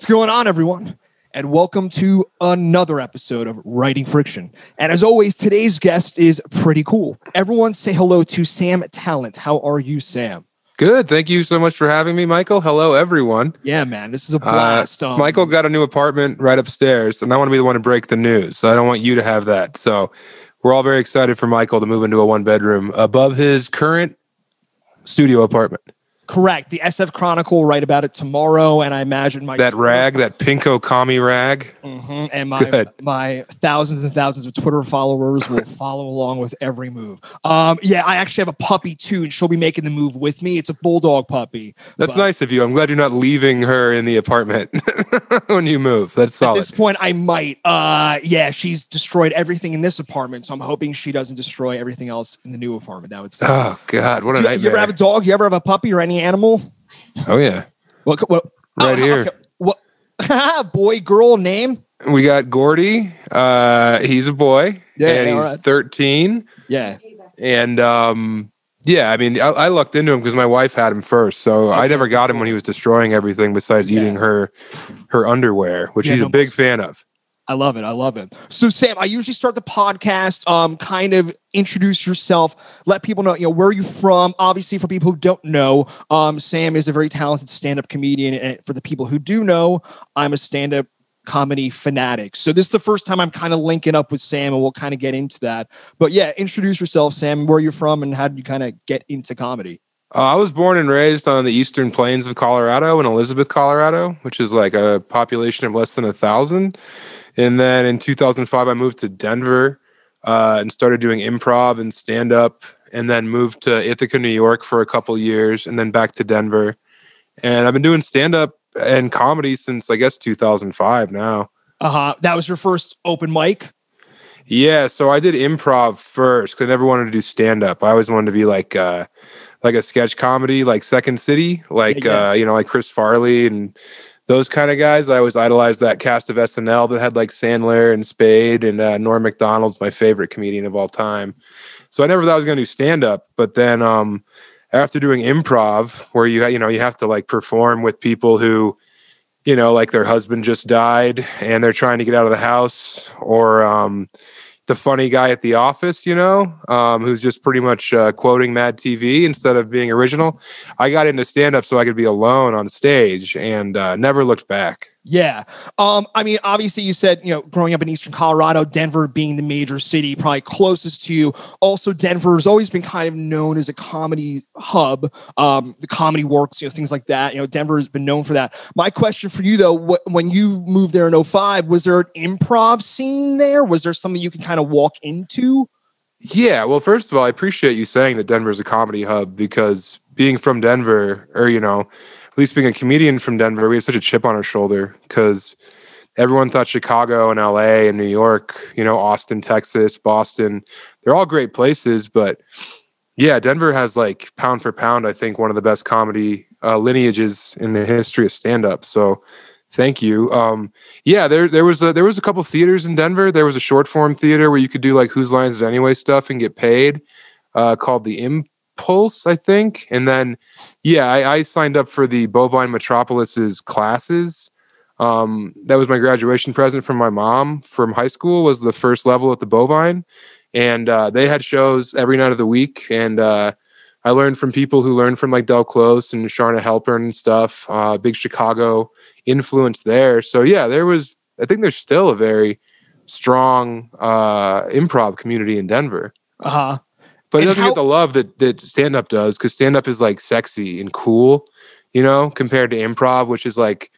What's going on, everyone? And welcome to another episode of Writing Friction. And as always, today's guest is pretty cool. Everyone say hello to Sam Tallent. How are you, Sam? Good. Thank you so much for having me, Michael. Hello, everyone. Yeah, man, this is a blast. Uh, Um, Michael got a new apartment right upstairs, and I want to be the one to break the news. So I don't want you to have that. So we're all very excited for Michael to move into a one bedroom above his current studio apartment. Correct. The SF Chronicle will write about it tomorrow, and I imagine my That rag, that pinko commie rag. Mhm, and my Good. my thousands and thousands of Twitter followers will follow along with every move. Um, yeah, I actually have a puppy too, and she'll be making the move with me. It's a bulldog puppy. That's But- nice of you. I'm glad you're not leaving her in the apartment when you move. That's At this point, I might. Uh, yeah, she's destroyed everything in this apartment, so I'm hoping she doesn't destroy everything else in the new apartment. That would. suck. Oh God, what a Do you, you ever have a dog? You ever have a puppy or any animal? oh yeah, What? what Right here. What? boy, girl, name? we got Gordy. Uh, he's a boy, Yeah, and he's right. 13. Yeah. and um yeah i mean i, I looked into him because my wife had him first so i never got him when he was destroying everything besides eating her her underwear which Yeah, he's no, a big fan of I love it. I love it. So, Sam, I usually start the podcast, um, kind of introduce yourself, let people know, you know, where are you from? Obviously, for people who don't know, um, Sam is a very talented stand-up comedian, and for the people who do know, I'm a stand-up comedy fanatic. So, this is the first time I'm kind of linking up with Sam, and we'll kind of get into that. But yeah, introduce yourself, Sam. Where are you're from, and how did you kind of get into comedy? uh, i was born and raised on the eastern plains of colorado in elizabeth colorado which is like a population of less than a thousand and then in 2005 i moved to denver uh, and started doing improv and stand up and then moved to ithaca new york for a couple years and then back to denver and i've been doing stand up and comedy since i guess 2005 now Uh huh. That was your first open mic. Yeah, so I did improv first because I never wanted to do stand up. I always wanted to be like uh like a sketch comedy, like Second City, like Yeah, yeah. uh, you know, like Chris Farley and those kind of guys. I always idolized that cast of SNL that had like Sandler and Spade and uh, Norm Macdonald's my favorite comedian of all time. So I never thought I was going to do stand up, but then um after doing improv where you you know, you have to like perform with people who you know, like their husband just died and they're trying to get out of the house, or um, the funny guy at the office, you know, um, who's just pretty much uh, quoting Mad TV instead of being original. I got into stand up so I could be alone on stage and uh, never looked back. Yeah. Um, I mean, obviously you said, you know, growing up in Eastern Colorado, Denver being the major city, probably closest to you. Also, Denver has always been kind of known as a comedy hub. Um, the comedy works, you know, things like that. You know, Denver has been known for that. My question for you though, wh- when you moved there in 05, was there an improv scene there? Was there something you could kind of walk into? Yeah, well, first of all, I appreciate you saying that Denver's a comedy hub because being from Denver, or you know, at least being a comedian from Denver, we have such a chip on our shoulder because everyone thought Chicago and LA and New York, you know, Austin, Texas, Boston, they're all great places, but yeah, Denver has like pound for pound, I think one of the best comedy uh, lineages in the history of stand up. So thank you. Um, yeah, there there was a, there was a couple theaters in Denver. There was a short form theater where you could do like Whose Lines Is Anyway stuff and get paid, uh, called the Impulse, I think. And then, yeah, I, I signed up for the Bovine Metropolis's classes. Um, that was my graduation present from my mom from high school. Was the first level at the Bovine, and uh, they had shows every night of the week. And uh, I learned from people who learned from like Del Close and Charna Halpern and stuff. Uh, big Chicago influence there. So yeah, there was. I think there's still a very strong uh, improv community in Denver, Uh huh. But it doesn't how- get the love that that stand up does because stand up is like sexy and cool, you know, compared to improv, which is like,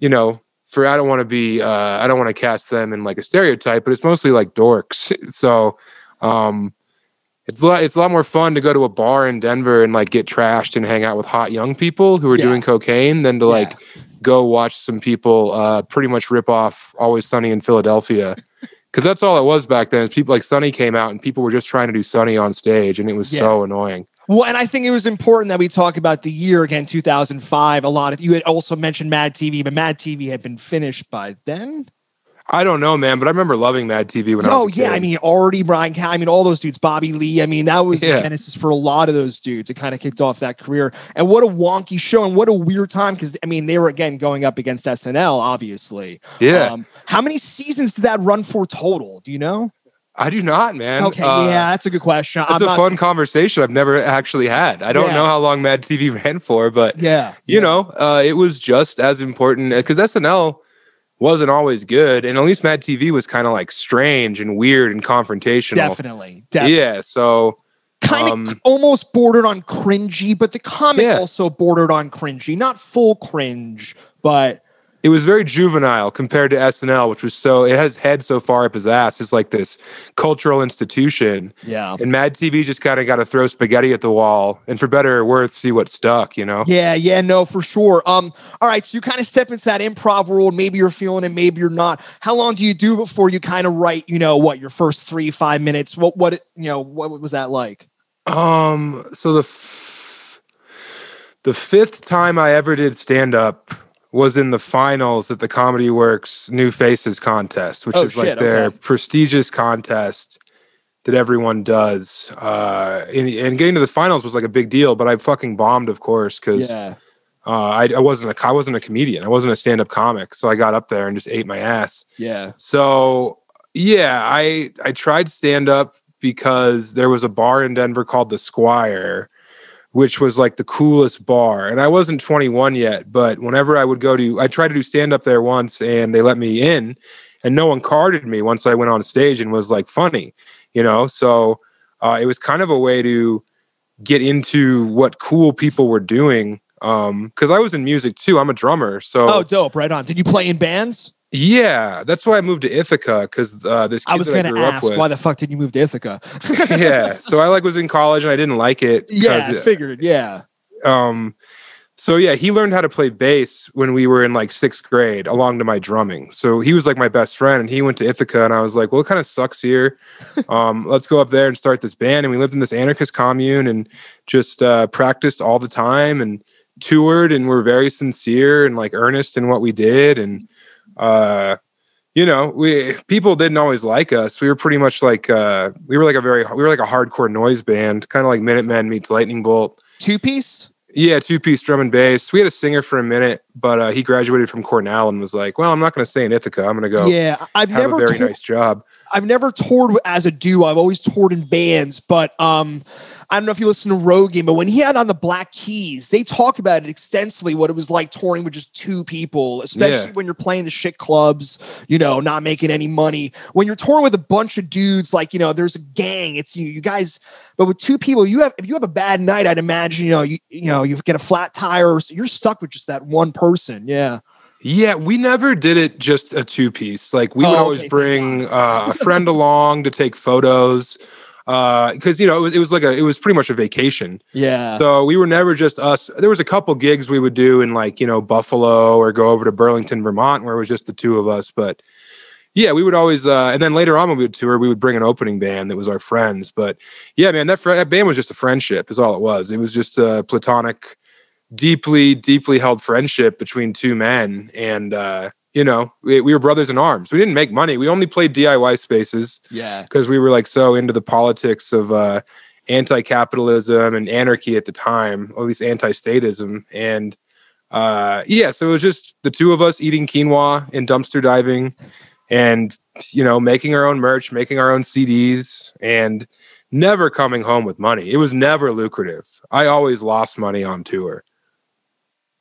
you know. For I don't want to be uh, I don't want to cast them in like a stereotype, but it's mostly like dorks. So um, it's a lot, it's a lot more fun to go to a bar in Denver and like get trashed and hang out with hot young people who are Yeah. doing cocaine than to Yeah. like go watch some people uh, pretty much rip off Always Sunny in Philadelphia. Because that's all it was back then. Is people like Sunny came out and people were just trying to do Sunny on stage, and it was Yeah. so annoying. Well, and I think it was important that we talk about the year again, 2005. A lot of you had also mentioned Mad TV, but Mad TV had been finished by then. I don't know, man, but I remember loving Mad TV when I was. Oh yeah, I mean already Brian, Cal- I mean all those dudes, Bobby Lee. I mean that was the Yeah. genesis for a lot of those dudes. It kind of kicked off that career, and what a wonky show, and what a weird time because I mean they were again going up against SNL, obviously. yeah, Um, how many seasons did that run for total? Do you know? I do not, man. okay, Uh, yeah, that's a good question. It's a fun conversation I've never actually had. I don't Yeah. know how long Mad TV ran for, but Yeah, you know, uh, it was just as important because SNL wasn't always good, and at least Mad TV was kind of like strange and weird and confrontational. definitely, definitely. Yeah, so kind of um, almost bordered on cringy, but the comic Yeah. also bordered on cringy. Not full cringe, but it was very juvenile compared to SNL, which was so it has head so far up his ass. It's like this cultural institution, yeah. and Mad TV just kind of got to throw spaghetti at the wall, and for better or worse, see what stuck. You know? Yeah, yeah, no, for sure. Um, all right, so you kind of step into that improv world. Maybe you're feeling it, maybe you're not. How long do you do before you kind of write? You know, what your first three, five minutes? What, what, you know, what was that like? Um. So the f- the fifth time I ever did stand up was in the finals at the Comedy Works New Faces contest, which Oh, is like their okay. prestigious contest that everyone does. Uh, and, and getting to the finals was like a big deal, but I fucking bombed, of course, because Yeah, uh, I, I wasn't a I wasn't a comedian. I wasn't a stand up comic, so I got up there and just ate my ass. yeah, So yeah, I I tried stand up because there was a bar in Denver called the Squire, which was like the coolest bar. And I wasn't 21 yet, but whenever I would go to I tried to do stand up there once and they let me in and no one carded me once I went on stage and was like funny, you know? So uh, it was kind of a way to get into what cool people were doing um because I was in music too. I'm a drummer. So Oh, dope! Right on. Did you play in bands? Yeah, that's why I moved to Ithaca because uh, this kid I was that going I to up ask with. why the fuck did you move to Ithaca? yeah, so I like was in college and I didn't like it. yeah, I figured. Yeah, um, so yeah, he learned how to play bass when we were in like sixth grade, along to my drumming. So he was like my best friend, and he went to Ithaca, and I was like, well, it kind of sucks here. Um, let's go up there and start this band. And we lived in this anarchist commune and just uh, practiced all the time and toured, and were very sincere and like earnest in what we did, and uh you know we people didn't always like us. We were pretty much like uh we were like a very we were like a hardcore noise band kind of like minutemen meets lightning bolt. Two piece. yeah two piece drum and bass. We had a singer for a minute but uh he graduated from cornell and was like well i'm not going to stay in ithaca. I'm going to go Yeah, I've have never a very nice job I've never toured as a duo. I've always toured in bands, but um, I don't know if you listen to Rogan, but when he had on the Black Keys, they talk about it extensively. What it was like touring with just two people, especially Yeah. when you're playing the shit clubs, you know, not making any money. When you're touring with a bunch of dudes, like you know, there's a gang. It's you, you guys. But with two people, you have if you have a bad night, I'd imagine you know you you know you get a flat tire, so you're stuck with just that one person. Yeah. Yeah, we never did it just a two piece. Like we Oh, would always thank bring uh, a friend along to take photos because you know it was it was like a it was pretty much a vacation. Yeah. So we were never just us. There was a couple gigs we would do in like you know Buffalo or go over to Burlington, Vermont, where it was just the two of us. But yeah, we would always. Uh, and then later on when we would tour, we would bring an opening band that was our friends. But yeah, man, that fr- that band was just a friendship. Is all it was. It was just a platonic, deeply, deeply held friendship between two men, and uh, you know we, we were brothers in arms. We didn't make money. We only played DIY spaces yeah. because we were like so into the politics of uh, anti-capitalism and anarchy at the time, or at least anti-statism. And uh, yeah, so it was just the two of us eating quinoa and dumpster diving, and you know making our own merch, making our own CDs, and never coming home with money. It was never lucrative. I always lost money on tour.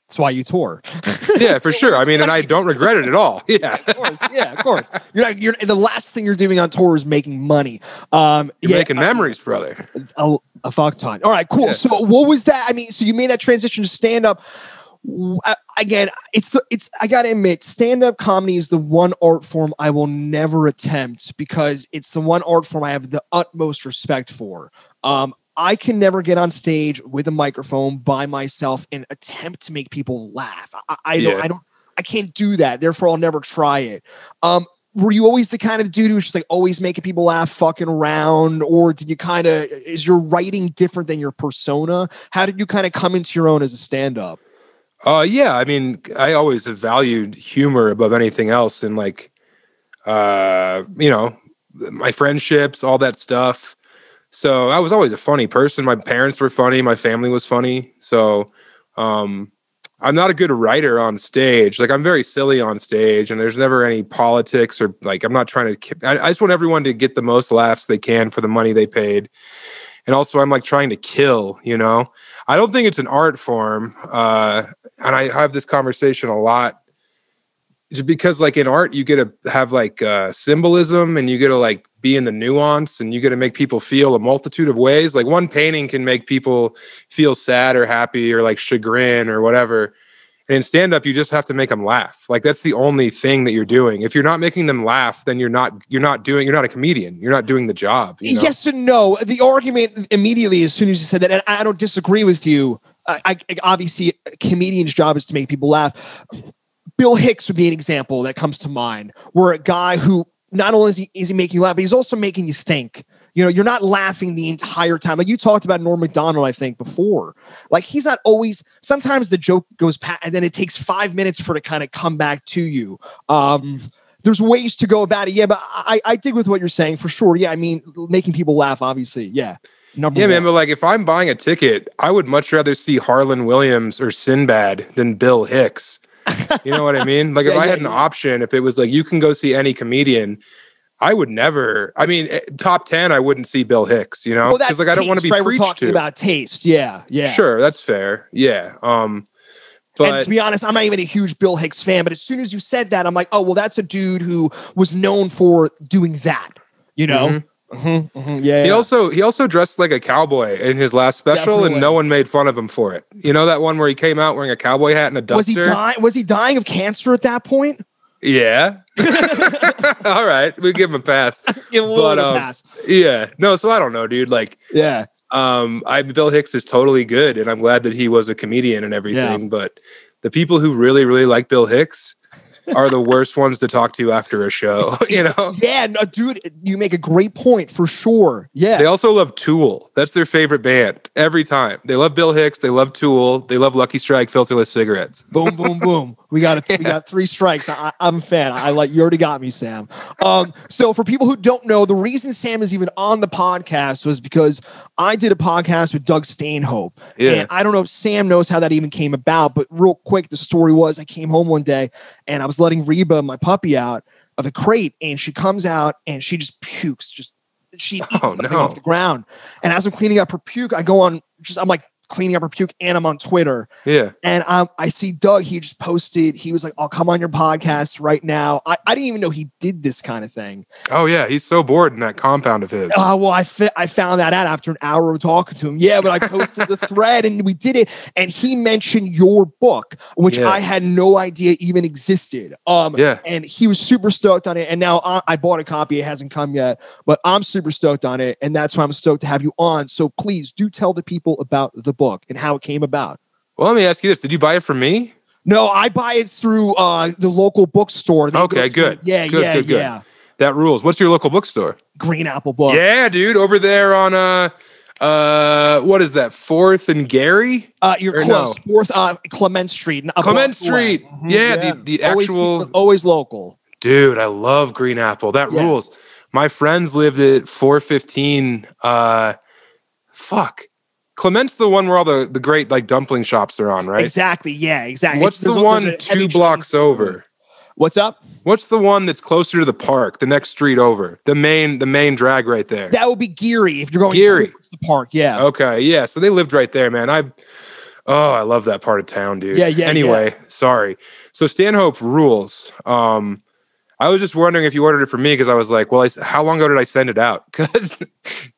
That's why you tour. Yeah, for sure. I mean, and I don't regret it at all. Yeah. of course, yeah, of course. You're not. You're the last thing you're doing on tour is making money. Um, You're yeah, making uh, memories, brother. a, a fuck ton. All right, cool. Yeah. So, what was that? I mean, so you made that transition to stand up. Again, it's the it's. I gotta admit, stand up comedy is the one art form I will never attempt because it's the one art form I have the utmost respect for. Um, I can never get on stage with a microphone by myself and attempt to make people laugh. I, I don't. I don't. I can't do that. Therefore, I'll never try it. Um, were you always the kind of dude who was just like always making people laugh, fucking around, or did you kind of is your writing different than your persona? How did you kind of come into your own as a stand-up? Uh, yeah. I mean, I always have valued humor above anything else, and like, uh, you know, my friendships, all that stuff. So I was always a funny person. My parents were funny. My family was funny. So um, I'm not a good writer on stage. Like I'm very silly on stage, and there's never any politics or like I'm not trying to. I, I just want everyone to get the most laughs they can for the money they paid, and also I'm like trying to kill. You know, I don't think it's an art form, uh, and I have this conversation a lot just because like in art you get to have like uh, symbolism and you get to like be in the nuance and you get to make people feel a multitude of ways like one painting can make people feel sad or happy or like chagrin or whatever and in stand up you just have to make them laugh like that's the only thing that you're doing if you're not making them laugh then you're not you're not doing you're not a comedian you're not doing the job you know? Yes and no. The argument immediately, as soon as you said that, and I don't disagree with you. I, I obviously a comedian's job is to make people laugh. Bill Hicks would be an example that comes to mind, where a guy who not only is he, is he making you laugh, but he's also making you think. You know, you're not laughing the entire time. Like you talked about Norm Macdonald, I think, before. Like he's not always. Sometimes the joke goes past, and then it takes five minutes for it to kind of come back to you. Um, there's ways to go about it, yeah. But I, I dig with what you're saying for sure. Yeah, I mean, making people laugh, obviously, yeah. Number Yeah, man, but like if I'm buying a ticket, I would much rather see Harland Williams or Sinbad than Bill Hicks. You know what I mean? Like if I yeah, had an yeah. option, if it was like you can go see any comedian, I would never. I mean, eh, top ten, I wouldn't see Bill Hicks. You know, because that's like I don't want to be right? We're preached talking to. about taste. Yeah, yeah. Sure, that's fair. Yeah. Um, and but to be honest, I'm not even a huge Bill Hicks fan, but as soon as you said that, I'm like, oh, well, that's a dude who was known for doing that. You know? Mhm. Mhm, mhm, yeah. He yeah. also he also dressed like a cowboy in his last special, Definitely. and no one made fun of him for it. You know that one where he came out wearing a cowboy hat and a duster. was he dying? Was he dying of cancer at that point? Yeah. All right, we give him a pass. Give him a little But, um, pass. Yeah. No, so I don't know, dude. Like, Yeah. um, I Bill Hicks is totally good, and I'm glad that he was a comedian and everything. But the people who really, really like Bill Hicks are the worst ones to talk to after a show. you know. Yeah, no, dude, you make a great point for sure. Yeah. They also love Tool. That's their favorite band every time. They love Bill Hicks. They love Tool. They love Lucky Strike filterless cigarettes. boom, boom, boom. We got a, we got three strikes. I, I'm a fan. I like you already got me, Sam. Um, so for people who don't know, the reason Sam is even on the podcast was because I did a podcast with Doug Stanhope. Yeah. And I don't know if Sam knows how that even came about, but real quick, the story was I came home one day and I was letting Reba, my puppy, out of the crate, and she comes out and she just pukes, just she eats Oh, something no. off the ground. And as I'm cleaning up her puke, I go on just I'm like cleaning up her puke and I'm on Twitter. Yeah. And um, I see Doug, he just posted, he was like, I'll come on your podcast right now. I, I didn't even know he did this kind of thing. Oh yeah. He's so bored in that compound of his. Uh, well, I, fi- I found that out after an hour of talking to him. Yeah, but I posted the thread and we did it. And he mentioned your book, which Yeah. I had no idea even existed. Um, Yeah. And he was super stoked on it. And now I, I bought a copy. It hasn't come yet, but I'm super stoked on it. And that's why I'm stoked to have you on. So please do tell the people about the book and how it came about. Well, let me ask you this: Did you buy it from me? No, I buy it through uh, the local bookstore. They Okay, go through- good. Yeah, Good, yeah, good, good. yeah. That rules. What's your local bookstore? Green Apple Book. Yeah, dude, over there on uh uh what is that? Fourth and Geary? Uh, you're Or close. no. Fourth, uh, Clement Street. Clement. Street. Mhm, Yeah, the- the Always- actual- always local. Dude, I love Green Apple. That Yeah. rules. My friends lived at 415. Uh fuck. Clement's the one where all the, the great like dumpling shops are on, right? Exactly. Yeah, exactly. What's There's the a- one a two blocks chain- over? What's up? What's the one that's closer to the park, the next street over? The main the main drag right there. That would be Geary if you're going Geary. towards the park. Yeah. Okay, yeah. So they lived right there, man. I oh, I love that part of town, dude. Yeah, yeah, Anyway, sorry. So Stanhope rules. Um, I was just wondering if you ordered it for me because I was like, well, I how long ago did I send it out? Because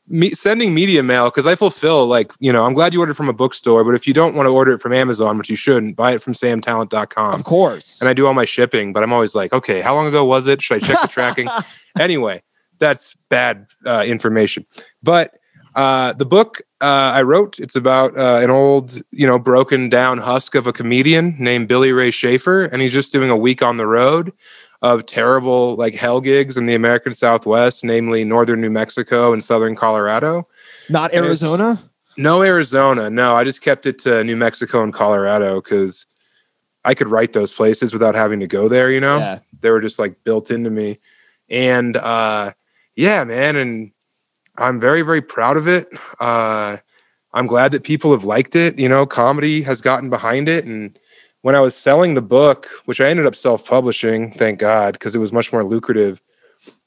me sending media mail because I fulfill like you know I'm glad you ordered from a bookstore, but if you don't want to order it from Amazon, which you shouldn't, buy it from samtallent.com. Of course. And I do all my shipping, but I'm always like, okay, how long ago was it? Should I check the tracking? anyway, that's bad uh, information. But uh, the book uh, I wrote, it's about uh, an old, you know, broken down husk of a comedian named Billy Ray Schaefer, and he's just doing a week on the road of terrible like hell gigs in the American Southwest, namely northern New Mexico and southern Colorado. Not Arizona. No Arizona, no. I just kept it to New Mexico and Colorado because I could write those places without having to go there. You know, Yeah. they were just like built into me. And uh, yeah, man, and I'm very very proud of it. Uh, I'm glad that people have liked it. You know, comedy has gotten behind it, and when I was selling the book, which I ended up self publishing, thank God, because it was much more lucrative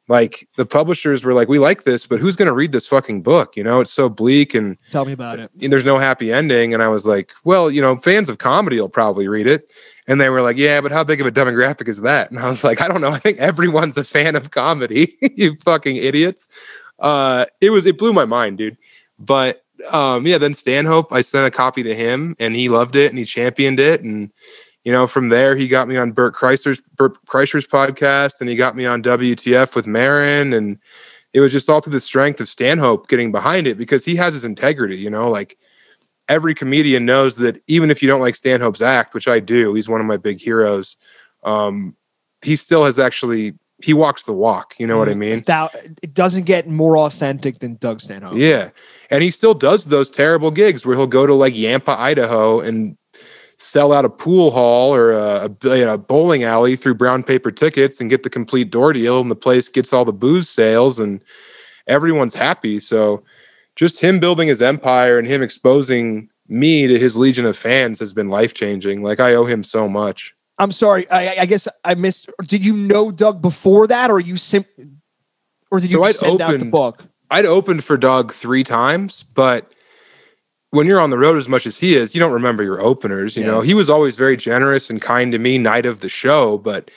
like the publishers were like, we like this, but who's going to read this fucking book? You know, it's so bleak and tell me about it. There's no happy ending. And I was like, well, you know, fans of comedy will probably read it. And they were like, yeah, but how big of a demographic is that? And I was like, I don't know. I think everyone's a fan of comedy, you fucking idiots. Uh, it was, it blew my mind, dude. But um, yeah, then Stanhope, I sent a copy to him and he loved it and he championed it. And you know, from there he got me on Bert Kreischer's Bert Kreischer's podcast, and he got me on WTF with Marin. and it was just all through the strength of Stanhope getting behind it because he has his integrity. You know, like every comedian knows that even if you don't like Stanhope's act, which I do, he's one of my big heroes. Um, he still has actually he walks the walk. You know what I mm-hmm. mean? That it doesn't get more authentic than Doug Stanhope. Yeah, and he still does those terrible gigs where he'll go to like Nampa, Idaho, and sell out a pool hall or a, a, a, bowling alley through brown paper tickets and get the complete door deal and the place gets all the booze sales and everyone's happy so just him building his empire and him exposing me to his legion of fans has been life changing like i owe him so much i'm sorry i, I guess i missed did you know doug before that or you sim or did you so I'd send opened, out the book i'd opened for doug three times but when you're on the road as much as he is, you don't remember your openers. You yeah. know, he was always very generous and kind to me night of the show. But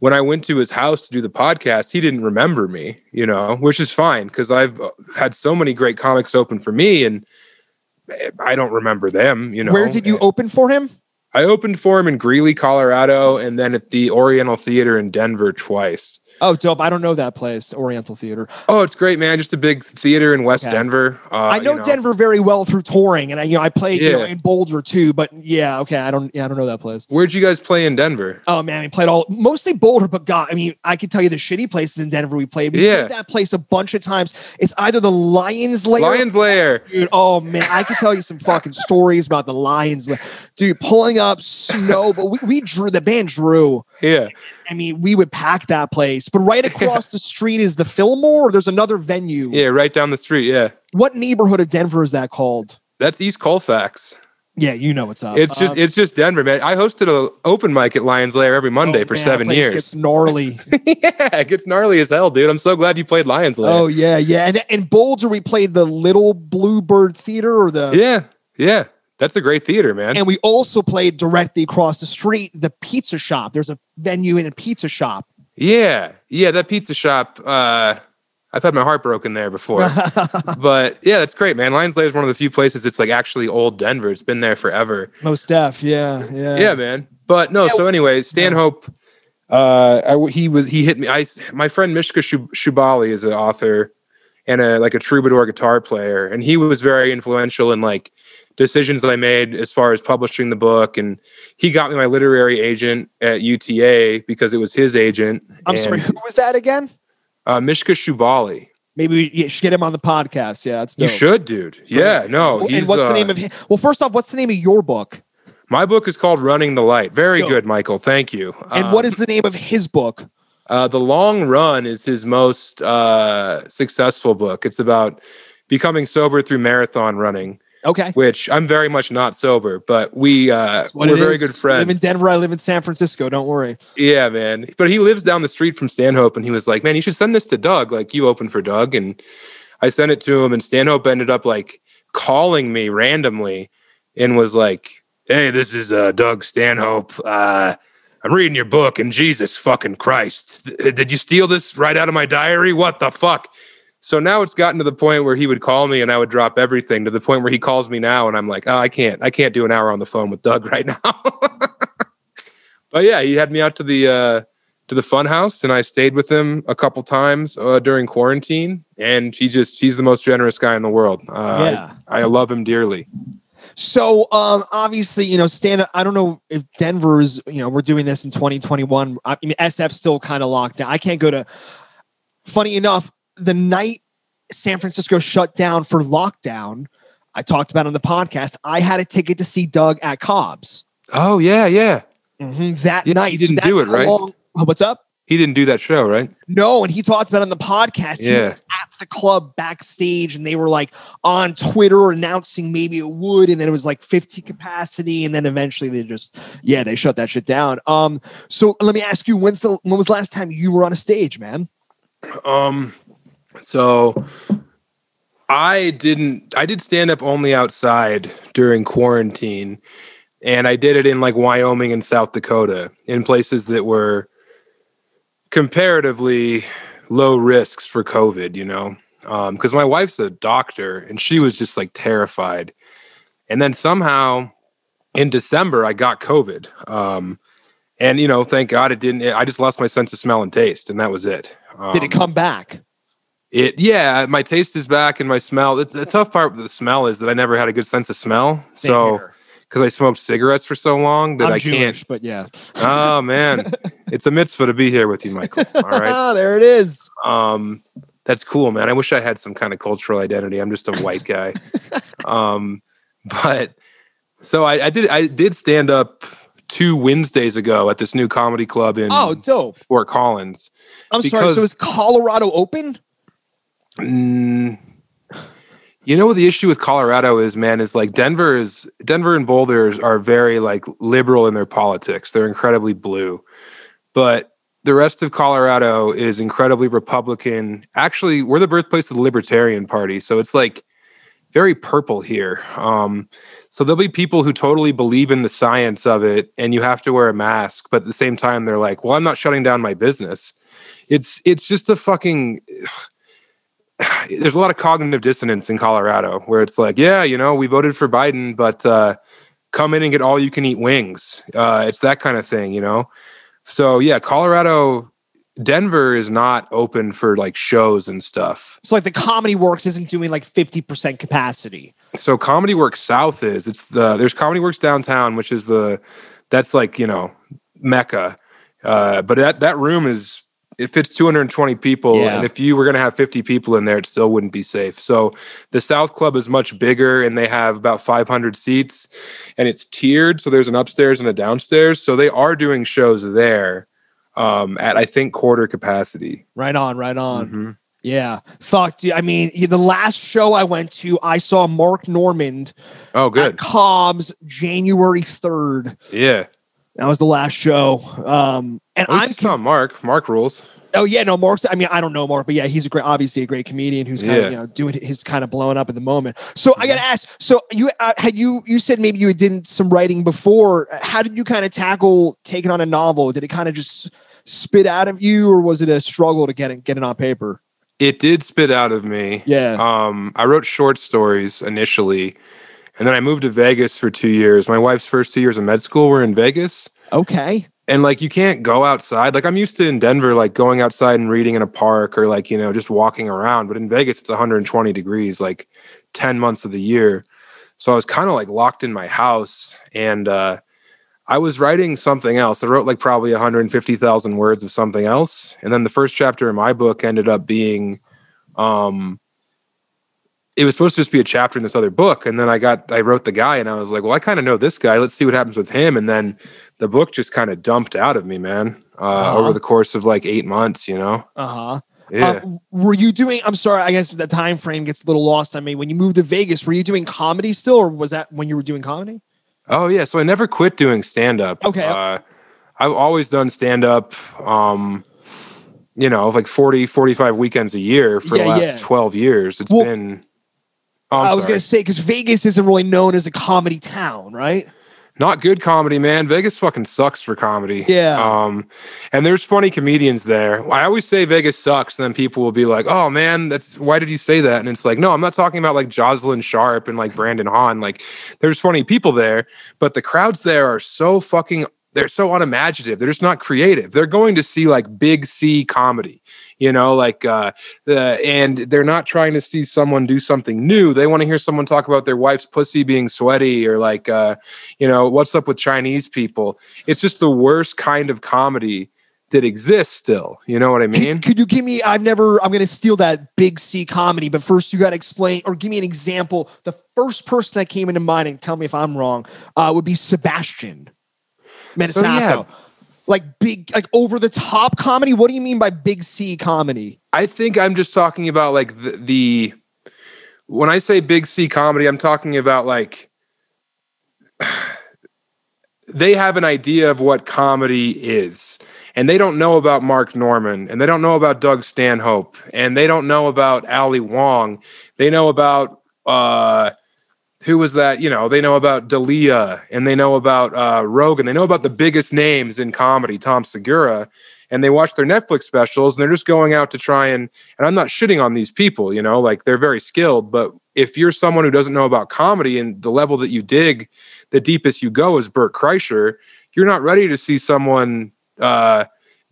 when I went to his house to do the podcast, he didn't remember me, you know, which is fine because I've uh, had so many great comics open for me and I don't remember them, you know. Where did you open for him? I opened for him in Greeley, Colorado, and then at the Oriental Theater in Denver twice. Oh, dope! I don't know that place, Oriental Theater. Oh, it's great, man! Just a big theater in West okay. Denver. Uh, I know, you know, Denver very well through touring, and I, you know, I played yeah. you know, in Boulder too. But yeah, okay, I don't, yeah, I don't know that place. Where'd you guys play in Denver? Oh man, we played all mostly Boulder, but God, I mean, I can tell you the shitty places in Denver we played. We yeah. played that place a bunch of times. It's either the Lions Lair. Lions Lair, dude. Oh man, I could tell you some fucking stories about the Lions Lair, dude. Pulling up snow, but we, we drew the band drew. Yeah. I mean, we would pack that place. But right across the street is the Fillmore. there's another venue. Yeah, right down the street. Yeah. What neighborhood of Denver is that called? That's East Colfax. Yeah, you know what's up. It's just um, it's just Denver, man. I hosted an open mic at Lions Lair every Monday oh, for man, seven years. Gets gnarly. yeah, it gets gnarly as hell, dude. I'm so glad you played Lions Lair. Oh yeah, yeah. And in Boulder, we played the Little Bluebird Theater or the yeah, yeah. That's a great theater, man. And we also played directly across the street, the pizza shop. There's a venue in a pizza shop. Yeah. Yeah. That pizza shop, uh, I've had my heart broken there before. but yeah, that's great, man. Lions Lair is one of the few places that's like actually old Denver. It's been there forever. Most deaf. Yeah. Yeah. Yeah, man. But no, yeah, so anyway, Stanhope, uh, I, he was, he hit me. I, my friend Mishka Shubaly is an author and a, like a troubadour guitar player. And he was very influential in like, decisions that I made as far as publishing the book. And he got me my literary agent at UTA because it was his agent. I'm and, sorry, who was that again? Uh, Mishka Shubaly. Maybe we should get him on the podcast. Yeah, that's you should, dude. Yeah, no. and what's uh, the name of? His, well, first off, what's the name of your book? My book is called Running the Light. Very good, Michael. Thank you. And um, what is the name of his book? Uh, the Long Run is his most uh, successful book. It's about becoming sober through marathon running. Okay. Which I'm very much not sober, but we uh we're very good friends. I live in Denver, I live in San Francisco, don't worry. Yeah, man. But he lives down the street from Stanhope and he was like, "Man, you should send this to Doug. Like you open for Doug." And I sent it to him and Stanhope ended up like calling me randomly and was like, "Hey, this is uh Doug Stanhope. Uh I'm reading your book and Jesus fucking Christ. Did you steal this right out of my diary? What the fuck?" So now it's gotten to the point where he would call me and I would drop everything to the point where he calls me now and I'm like, oh, I can't, I can't do an hour on the phone with Doug right now. but yeah, he had me out to the uh, to the fun house and I stayed with him a couple times uh, during quarantine. And he just he's the most generous guy in the world. Uh, yeah, I, I love him dearly. So um, obviously, you know, stand. I don't know if Denver's. You know, we're doing this in 2021. I mean, SF's still kind of locked down. I can't go to. Funny enough, the night San Francisco shut down for lockdown, I talked about on the podcast. I had a ticket to see Doug at Cobb's. Oh yeah, yeah. Mm-hmm, that yeah, night, you didn't so do it right. Long, oh, what's up? He didn't do that show, right? No, and he talked about it on the podcast. He Yeah. was at the club backstage, and they were like on Twitter announcing maybe it would, and then it was like 50 capacity, and then eventually they just yeah they shut that shit down. Um, so let me ask you, when's the when was the last time you were on a stage, man? Um, so I didn't. I did stand up only outside during quarantine, and I did it in like Wyoming and South Dakota, in places that were comparatively low risks for COVID. You know, because my wife's a doctor, and she was just like terrified. And then somehow in December, I got COVID. Um, and you know, thank God it didn't. I just lost my sense of smell and taste, and that was it. Um, Did it come back? It yeah, my taste is back and my smell. It's the tough part with the smell is that I never had a good sense of smell. Same So here. because I smoked cigarettes for so long that I'm I Jewish, but yeah. Oh man, it's a mitzvah to be here with you, Michael. All right, there it is. um, that's cool, man. I wish I had some kind of cultural identity. I'm just a white guy. um, but so I, I did I did stand up two Wednesdays ago at this new comedy club in Oh, dope. Fort Collins. I'm sorry. So is Colorado open? Mm, you know what the issue with Colorado is, man, is like Denver is Denver and Boulder are very like liberal in their politics. They're incredibly blue. But the rest of Colorado is incredibly Republican. Actually, we're the birthplace of the Libertarian Party, so it's like very purple here. Um, so there'll be people who totally believe in the science of it, and you have to wear a mask. But at the same time, they're like, "Well, I'm not shutting down my business." It's it's just a fucking there's a lot of cognitive dissonance in Colorado where it's like, yeah, you know, we voted for Biden, but uh, come in and get all you can eat wings. Uh, it's that kind of thing, you know? So, yeah, Colorado, Denver is not open for like shows and stuff. So like the Comedy Works isn't doing like 50% capacity. So, Comedy Works South is it's the there's Comedy Works downtown, which is the that's like, you know, Mecca. Uh, but that, that room is it fits 220 people Yeah. and if you were going to have 50 people in there it still wouldn't be safe so the south club is much bigger and they have about 500 seats and it's tiered so there's an upstairs and a downstairs so they are doing shows there um, at i think quarter capacity Right on, right on. Mhm. Yeah. Fuck, dude. I mean, the last show I went to, I saw Mark Normand oh at good Cobb's January 3rd. yeah That was the last show. Um, and I'm saw mark mark rules Oh yeah, no, Mark's. I mean, I don't know Mark, but yeah, he's a great, obviously a great comedian who's kind Yeah. of you know doing his kind of blowing up at the moment. So I got to ask. So you uh, had you you said maybe you did some writing before. How did you kind of tackle taking on a novel? Did it kind of just spit out of you, or was it a struggle to get it get it on paper? it did spit out of me Yeah. Um, I wrote short stories initially, and then I moved to Vegas for two years. My wife's first two years of med school were in Vegas, Okay. and like you can't go outside. Like I'm used to in Denver, like going outside and reading in a park or like you know just walking around. But in Vegas, it's 120 degrees, like 10 months of the year. So I was kind of like locked in my house, and uh, I was writing something else. I wrote like probably 150,000 words of something else, and then the first chapter of my book ended up being. Um, it was supposed to just be a chapter in this other book and then i got i wrote the guy and i was like well i kind of know this guy let's see what happens with him and then the book just kind of dumped out of me man uh, Uh-huh. over the course of like eight months you know Uh huh. yeah were you doing? I'm sorry. I guess the time frame gets a little lost on me. When you moved to Vegas, were you doing comedy still, or was that when you were doing comedy? oh yeah so i never quit doing stand up Okay. uh, i've always done stand up um you know like 40 45 weekends a year for Yeah, the last yeah. 12 years It's Well, been oh, I'm was sorry. gonna say because Vegas isn't really known as a comedy town, right? not good comedy, man. Vegas fucking sucks for comedy. Yeah. Um, and there's funny comedians there. I always say Vegas sucks, and then people will be like, "Oh man, that's why did you say that?" And it's like, no, I'm not talking about like Jocelyn Sharp and like Brandon Hahn. Like, there's funny people there, but the crowds there are so fucking. They're so unimaginative. They're just not creative. They're going to see like big C comedy, you know, like uh, the and they're not trying to see someone do something new. They want to hear someone talk about their wife's pussy being sweaty or like uh, you know, what's up with Chinese people? It's just the worst kind of comedy that exists still. You know what I mean? Could, could you give me? I've never. I'm gonna steal that big C comedy, but first you got to explain or give me an example. The first person that came into mind, and tell me if I'm wrong, uh, would be Sebastian. So, yeah. Like big, like over the top comedy. What do you mean by big C comedy? I think I'm just talking about like the, the when I say big C comedy, I'm talking about like they have an idea of what comedy is. And they don't know about Mark Normand and they don't know about Doug Stanhope, and they don't know about Ali Wong. They know about uh, who was that? You know, they know about Dalia, and they know about uh, Rogan. They know about the biggest names in comedy, Tom Segura, and they watch their Netflix specials, and they're just going out to try and. And I'm not shitting on these people, you know, like they're very skilled, but if you're someone who doesn't know about comedy and the level that you dig, the deepest you go is Bert Kreischer, you're not ready to see someone uh,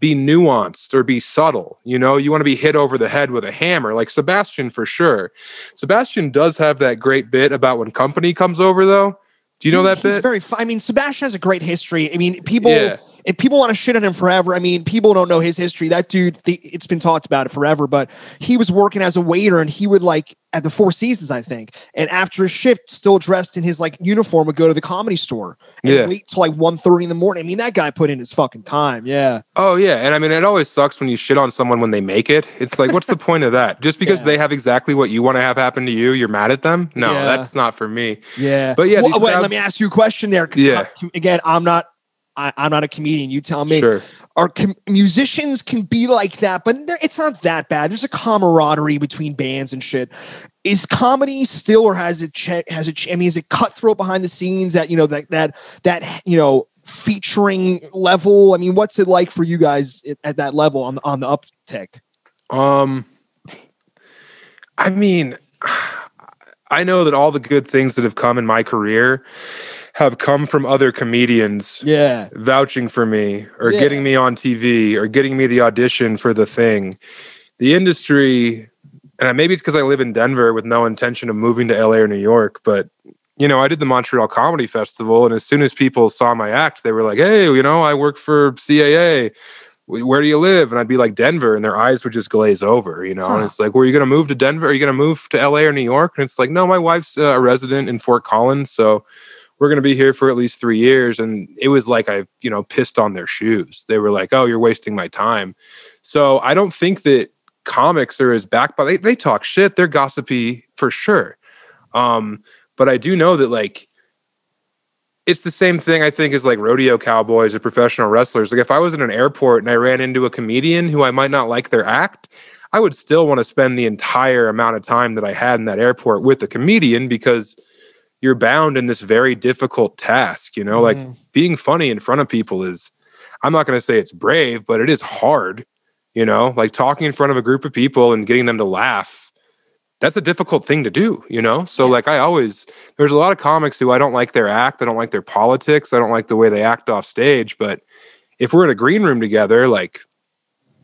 be nuanced or be subtle. You know, you want to be hit over the head with a hammer, like Sebastian for sure. Sebastian does have that great bit about when company comes over, though. Do you know that he's bit? Very. I mean, Sebastian has a great history. I mean, people. Yeah. If people want to shit on him forever, I mean, people don't know his history. That dude, the, it's been talked about it forever. But he was working as a waiter, and he would like at the Four Seasons, I think. And after a shift, still dressed in his like uniform, would go to the comedy store and Yeah. wait till like 1.30 in the morning. I mean, that guy put in his fucking time. Yeah. Oh yeah, and I mean it always sucks when you shit on someone when they make it. It's like, what's the point of that? Just because Yeah. they have exactly what you want to have happen to you, you're mad at them? No, Yeah. that's not for me. Yeah. But yeah, Well, wait, let me ask you a question there. Yeah. Again, I'm not. I, I'm not a comedian. You tell me. Sure. Our com- musicians can be like that, but it's not that bad. There's a camaraderie between bands and shit. Is comedy still, or has it? Che- has it? ch- I mean, is it cutthroat behind the scenes? That you know that that that you know featuring level. I mean, what's it like for you guys at, at that level on the on the uptick? Um, I mean, I know that all the good things that have come in my career have come from other comedians Yeah. vouching for me or Yeah. getting me on TV or getting me the audition for the thing. The industry, and maybe it's because I live in Denver with no intention of moving to LA or New York, but you know, I did the Montreal Comedy Festival, and as soon as people saw my act, they were like, "Hey, you know, I work for CAA. Where do you live?" And I'd be like, "Denver," and their eyes would just glaze over, you know. And it's like, "Were you going to move to Denver? Are you going to move to LA or New York?" And it's like, "No, my wife's uh, a resident in Fort Collins, so we're going to be here for at least three years." And it was like I, you know, pissed on their shoes. They were like, "Oh, you're wasting my time." So I don't think that comics are as back, by they, they talk shit. They're gossipy for sure. Um, but I do know that like it's the same thing I think as like rodeo cowboys or professional wrestlers. Like if I was in an airport and I ran into a comedian who I might not like their act, I would still want to spend the entire amount of time that I had in that airport with a comedian because you're bound in this very difficult task, you know, like Mhm. being funny in front of people is I'm not going to say it's brave, but it is hard, you know, like talking in front of a group of people and getting them to laugh. That's a difficult thing to do, you know? So Yeah. like I always there's a lot of comics who I don't like their act, I don't like their politics, I don't like the way they act off stage, but if we're in a green room together, like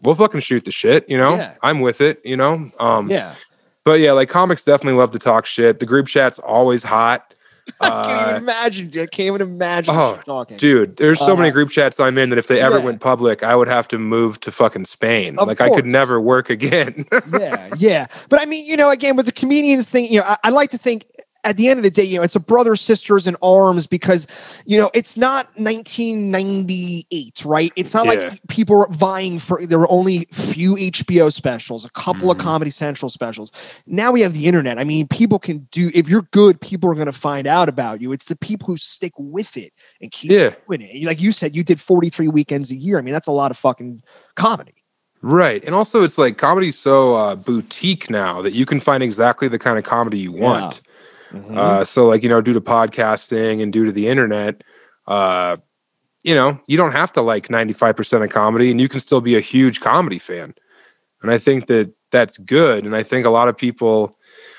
we'll fucking shoot the shit, you know? Yeah. I'm with it, you know? Um yeah. but yeah, like comics definitely love to talk shit. The group chat's always hot. I can't Uh, even imagine. dude. I can't even imagine oh, talking. Dude, there's so many Uh, group chats I'm in that if they ever yeah. went public, I would have to move to fucking Spain. Of like I could never work again. yeah, yeah. But I mean, you know, again, with the comedians thing, you know, I, I like to think at the end of the day, you know, it's a brother, sisters in arms because, you know, it's not 1998, right? It's not Yeah. like people were vying for, there were only few HBO specials, a couple of Mhm. Comedy Central specials. Now we have the internet. I mean, people can do, if you're good, people are going to find out about you. It's the people who stick with it and keep yeah, doing it. Like you said, you did 43 weekends a year. I mean, that's a lot of fucking comedy. right. And also, it's like comedy's so uh, boutique now that you can find exactly the kind of comedy you want. Mm-hmm. Uh, so, like, you know, due to podcasting and due to the internet, uh, you know, you don't have to like 95% of comedy and you can still be a huge comedy fan. And I think that that's good. And I think a lot of people,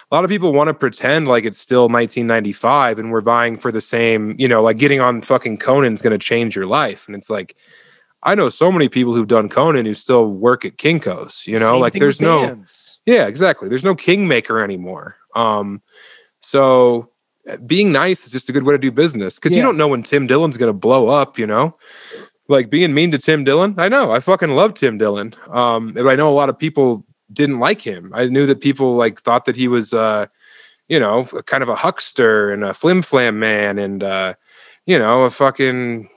a lot of people want to pretend like it's still 1995 and we're vying for the same, you know, like getting on fucking Conan's going to change your life. And it's like, I know so many people who've done Conan who still work at Kinko's, you know, Same like there's no, bands. yeah, exactly. There's no kingmaker anymore. Um, so uh, being nice is just a good way to do business because you don't know when Tim Dillon's going to blow up. You know, like being mean to Tim Dillon. I know. I fucking love Tim Dillon. Um, I know a lot of people didn't like him. I knew that people like thought that he was, uh, you know, kind of a huckster and a flim flam man and, uh, you know, a fucking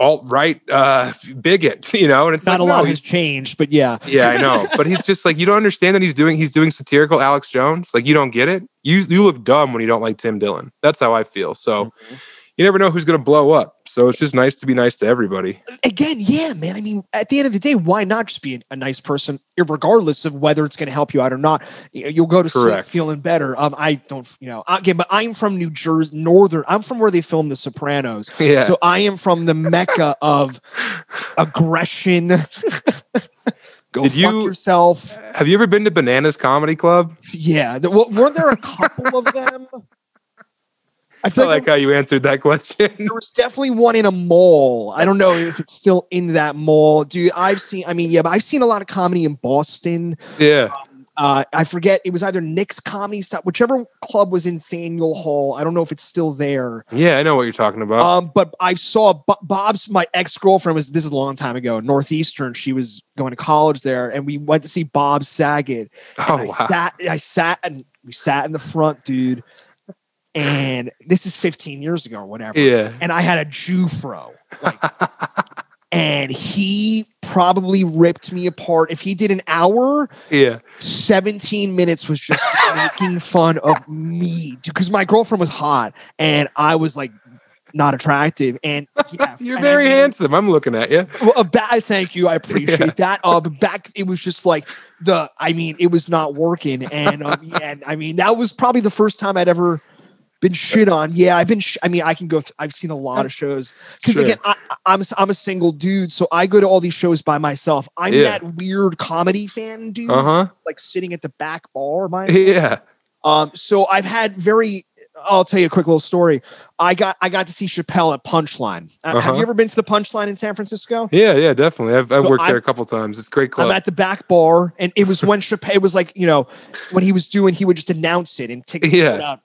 alt right uh, bigot, you know, and it's Not like, a no, lot has he's- changed, but yeah. yeah, I know, but he's just like you don't understand that he's doing he's doing satirical Alex Jones. Like you don't get it. You you look dumb when you don't like Tim Dillon. That's how I feel. So Mm-hmm. you never know who's going to blow up. So it's just nice to be nice to everybody. Again, yeah, man. I mean, at the end of the day, why not just be a, nice person, regardless of whether it's going to help you out or not? You- You'll go to sleep feeling better. Um, I don't, you know, again, but I'm from New Jersey, northern. I'm from where they filmed The Sopranos, Yeah. so I am from the mecca of aggression. go Did fuck you- yourself. Have you ever been to Bananas Comedy Club? Yeah, well, weren't there a couple of them? I I feel like, how you answered that question. there was definitely one in a mall. I don't know if it's still in that mall, dude. I've seen. I mean, yeah, but I've seen a lot of comedy in Boston. yeah. Uh, I forget it was either Nick's Comedy Stop, whichever club was in Faneuil Hall. I don't know if it's still there. Yeah, I know what you're talking about. Um, but I saw Bo- Bob's my ex girlfriend was this is a long time ago. Northeastern, she was going to college there, and we went to see Bob Saget. oh I wow. sat, I sat, and we sat in the front, dude. And this is 15 years ago or whatever. Yeah. And I had a Jewfro. Like, and he probably ripped me apart. If he did an hour, Yeah. 17 minutes was just making fun of me because my girlfriend was hot and I was like not attractive. And yeah, You're and I very mean, handsome. I'm looking at you. Well, a bad thank you. I appreciate Yeah. that. Uh, but back, it was just like the. I mean, it was not working, and um, and I mean, that was probably the first time I'd ever been shit on. Yeah, I've been. Sh- I mean, I can go. Th- I've seen a lot of shows because Sure. again, I, I- I'm a- I'm a single dude, so I go to all these shows by myself. I'm Yeah. that weird comedy fan dude, Uh huh. like sitting at the back bar. My Yeah. um, so I've had very. I'll tell you a quick little story. I got I got to see Chappelle at Punchline. Uh, Have Uh-huh. you ever been to the Punchline in San Francisco? Yeah. Yeah. Definitely. I've, I've So worked I'm- there a couple times. It's great club. I'm at the back bar, and it was when Chappelle it was like you know when he was doing, he would just announce it and tickets Yeah. out.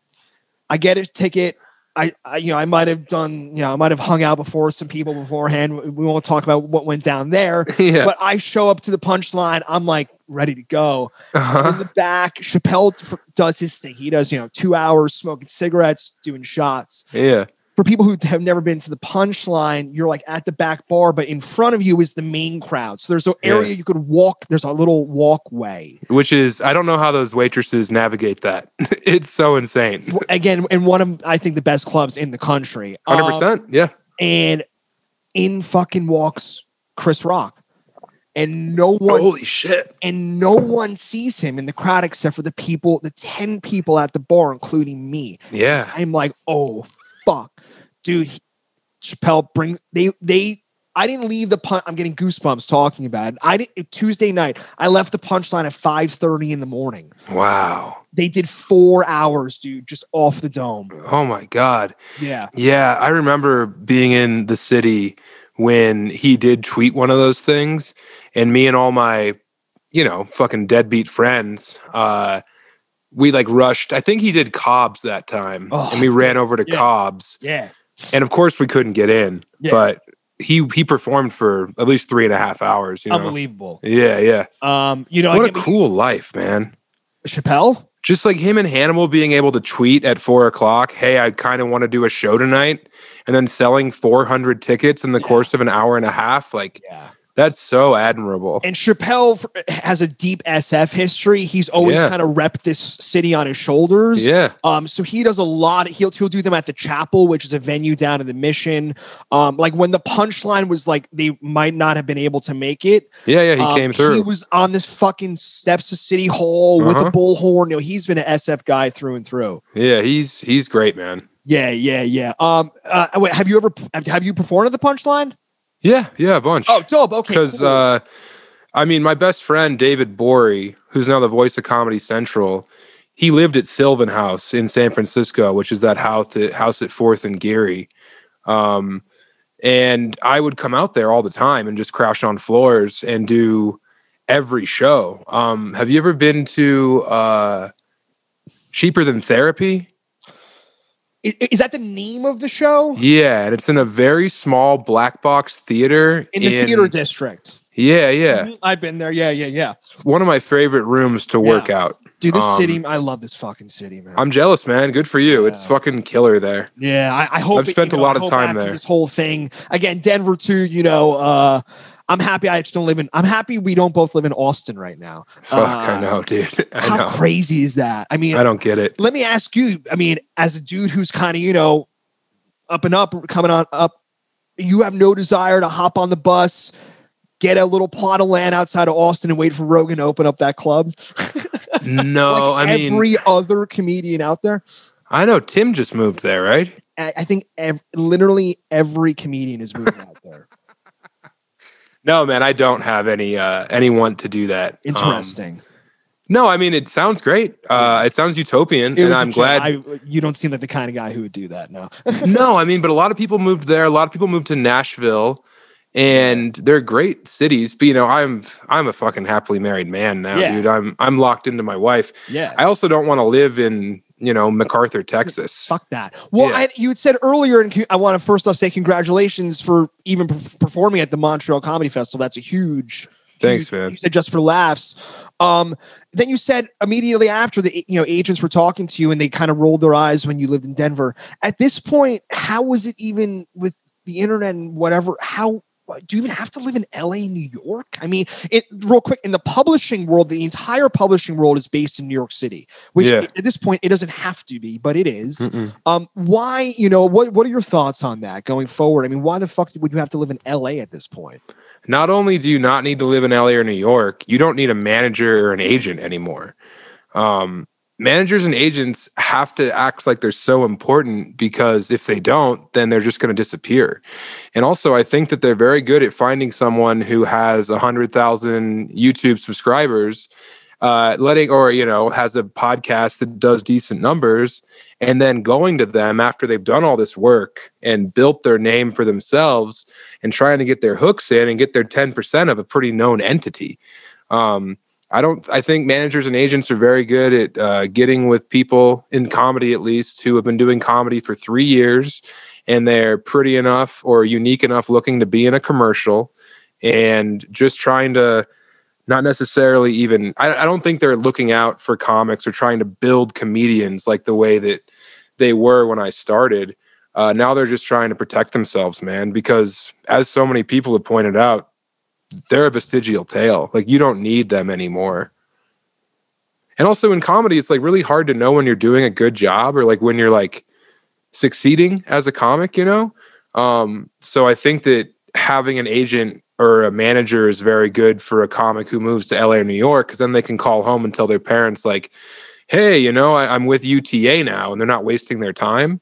I get a ticket. I, I you know I might have done you know I might have hung out before some people beforehand. We won't talk about what went down there, yeah. but I show up to the punchline. I'm like ready to go. in uh-huh. the back, Chappelle does his thing. He does you know two hours smoking cigarettes, doing shots Yeah. For people who have never been to the punchline, you're like at the back bar, but in front of you is the main crowd. So there's an Yeah. area you could walk. There's a little walkway. Which is, I don't know how those waitresses navigate that. it's so insane. Again, in one of I think the best clubs in the country. Um, 100%. Yeah. and in fucking walks Chris Rock, and no one holy shit. and no one sees him in the crowd except for the people, the ten people at the bar, including me. Yeah. I'm like, oh dude. Chappelle bring they they. I didn't leave the punch. I'm getting goosebumps talking about it. I didn't Tuesday night. I left the punchline at 5:30 in the morning. Wow. They did four hours, dude, just off the dome. Oh my God. Yeah, Yeah. I remember being in the city when he did tweet one of those things, and me and all my, you know, fucking deadbeat friends, uh, we like rushed. I think he did Cobb's that time, Oh, and we ran over to yeah. Cobb's, yeah, and of course we couldn't get in, Yeah. but he he performed for at least three and a half hours. You know, unbelievable. yeah, yeah. Um, you know, What a again, cool life, man. Chappelle. Just like him and Hannibal being able to tweet at four o'clock, hey, I kind of want to do a show tonight, and then selling 400 tickets in the Yeah. course of an hour and a half. Like, Yeah. That's so admirable. And Chappelle has a deep SF history. He's always Yeah. kind of repped this city on his shoulders. Yeah. Um, so he does a lot. He'll he'll do them at the Chapel, which is a venue down in the Mission. Um, like when the punchline was like they might not have been able to make it. Yeah. Yeah. He um, came through. He was on this fucking steps of City Hall with the Uh-huh. bullhorn. You know, he's been an SF guy through and through. yeah. He's he's great, man. Yeah, yeah, yeah. Um, uh, wait, have you ever have you performed at the punchline? Yeah. Yeah. A bunch. Oh, dope. Okay, because cool. uh, I mean, my best friend David Gborie, who's now the voice of Comedy Central, he lived at Sylvan House in San Francisco, which is that house at house at Fourth and Geary. Um, and I would come out there all the time and just crash on floors and do every show. Um, have you ever been to uh, Cheaper Than Therapy? Is, is that the name of the show Yeah, and it's in a very small black box theater in the theater district? Yeah, yeah. Mhm, I've been there. Yeah, yeah, yeah. It's one of my favorite rooms to work Yeah. out. Dude, this Um, city, I love this fucking city, man. I'm jealous, man. Good for you. It's fucking killer there. yeah, I, I hope I've that, spent you a lot of time there. This whole thing again, Denver too. You know, uh, I'm happy I just don't live in. I'm happy we don't both live in Austin right now. Fuck, I Uh, know, dude. I How know. crazy is that? I mean, I don't get it. let me ask you. I mean, as a dude who's kind of you know up and up, coming on up, you have no desire to hop on the bus, get a little plot of land outside of Austin, and wait for Rogan to open up that club. No, like I mean, every other comedian out there. I know Tim just moved there, right? I I think ev- literally every comedian is moving out there. No, man, I don't have any uh anyone to do that. Um, Interesting. no, I mean it sounds great. Uh it sounds utopian It and I'm glad I, you don't seem like the kind of guy who would do that. No. No, I mean, but a lot of people moved there. A lot of people moved to Nashville and they're great cities. But you know, I'm I'm a fucking happily married man now, Yeah. dude. I'm I'm locked into my wife. yeah. I also don't want to live in, you know, MacArthur, Texas. Fuck that. Well, Yeah. I, you had said earlier, and I want to first off say congratulations for even perf- performing at the Montreal Comedy Festival. That's a huge. Thanks, huge- man. You said just for laughs. Um, then you said immediately after the you know agents were talking to you and they kind of rolled their eyes when you lived in Denver. At this point, how was it even with the internet and whatever? How do you even have to live in LA, New York? I mean, it real quick in the publishing world, the entire publishing world is based in New York City, which Yeah. at this point it doesn't have to be, but it is. Um, why, you know, what what are your thoughts on that going forward? I mean, why the fuck would you have to live in LA at this point? Not only do you not need to live in LA or New York, you don't need a manager or an agent anymore. Um, managers and agents have to act like they're so important because if they don't, then they're just going to disappear. And also, I think that they're very good at finding someone who has a hundred thousand YouTube subscribers, uh, letting or you know has a podcast that does decent numbers, and then going to them after they've done all this work and built their name for themselves and trying to get their hooks in and get their 10% of a pretty known entity. Um, I don't, I think managers and agents are very good at uh, getting with people in comedy, at least, who have been doing comedy for three years and they're pretty enough or unique enough looking to be in a commercial and just trying to not necessarily even, I, I don't think they're looking out for comics or trying to build comedians like the way that they were when I started. Uh, now they're just trying to protect themselves, man, because as so many people have pointed out, they're a vestigial tale. Like you don't need them anymore. And also in comedy, it's like really hard to know when you're doing a good job or like when you're like succeeding as a comic, you know? Um, so I think that having an agent or a manager is very good for a comic who moves to LA or New York because then they can call home and tell their parents, like, hey, you know, I, I'm with UTA now, and they're not wasting their time